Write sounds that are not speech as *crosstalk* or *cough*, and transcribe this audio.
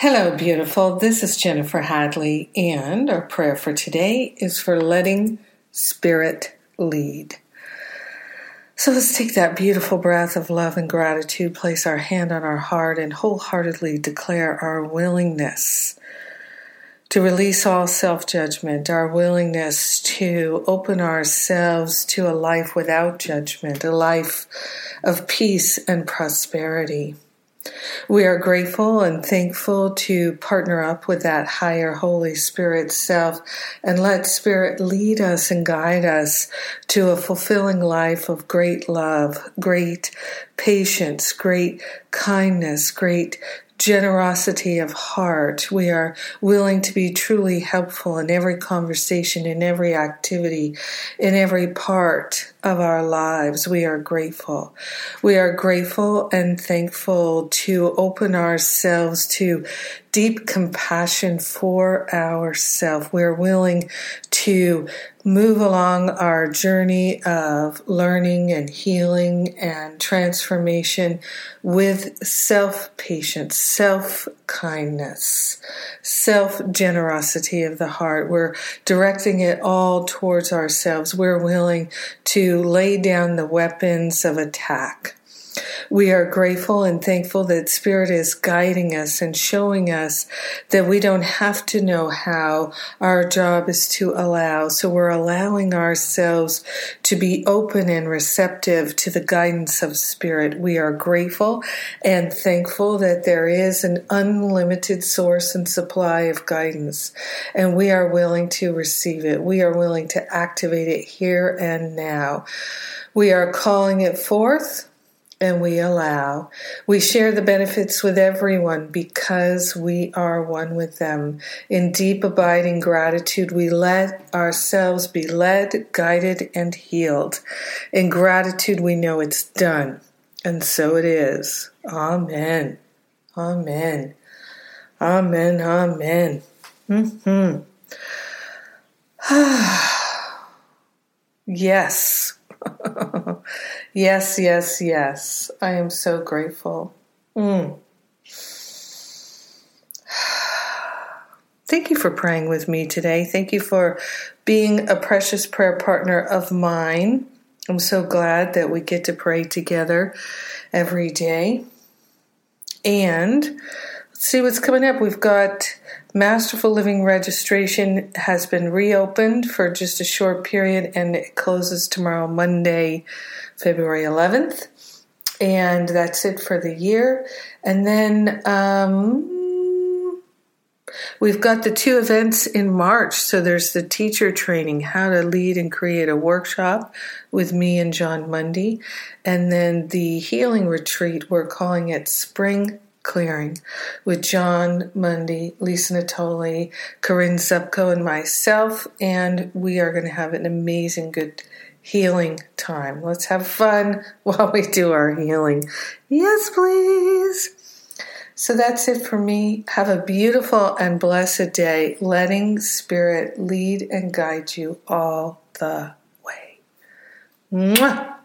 Hello, beautiful. This is Jennifer Hadley, and our prayer for today is for letting Spirit lead. So let's take that beautiful breath of love and gratitude, place our hand on our heart, and wholeheartedly declare our willingness to release all self judgment, our willingness to open ourselves to a life without judgment, a life of peace and prosperity. We are grateful and thankful to partner up with that higher Holy Spirit self and let Spirit lead us and guide us to a fulfilling life of great love, great patience, great kindness, great generosity of heart. We are willing to be truly helpful in every conversation, in every activity, in every part of our lives. We are grateful. We are grateful and thankful to open ourselves to deep compassion for ourselves. We're willing to move along our journey of learning and healing and transformation with self patience, self kindness, self generosity of the heart. We're directing it all towards ourselves. We're willing to lay down the weapons of attack we are grateful and thankful that Spirit is guiding us and showing us that we don't have to know how. Our job is to allow. So we're allowing ourselves to be open and receptive to the guidance of Spirit. We are grateful and thankful that there is an unlimited source and supply of guidance, and we are willing to receive it. We are willing to activate it here and now. We are calling it forth and we allow. We share the benefits with everyone because we are one with them. In deep, abiding gratitude, we let ourselves be led, guided, and healed. In gratitude, we know it's done. And so it is. Amen. Amen. Amen. Amen. Mm-hmm. *sighs* yes. *laughs* yes, yes, yes. I am so grateful. Mm. *sighs* Thank you for praying with me today. Thank you for being a precious prayer partner of mine. I'm so glad that we get to pray together every day. And see what's coming up. We've got Masterful Living registration has been reopened for just a short period and it closes tomorrow, Monday, February 11th. And that's it for the year. And then um, we've got the two events in March. So there's the teacher training, how to lead and create a workshop with me and John Mundy. And then the healing retreat, we're calling it Spring Clearing with John Mundy, Lisa Natoli, Corinne Zupko, and myself. And we are going to have an amazing, good healing time. Let's have fun *laughs* while we do our healing. Yes, please. So that's it for me. Have a beautiful and blessed day, letting Spirit lead and guide you all the way. Mwah!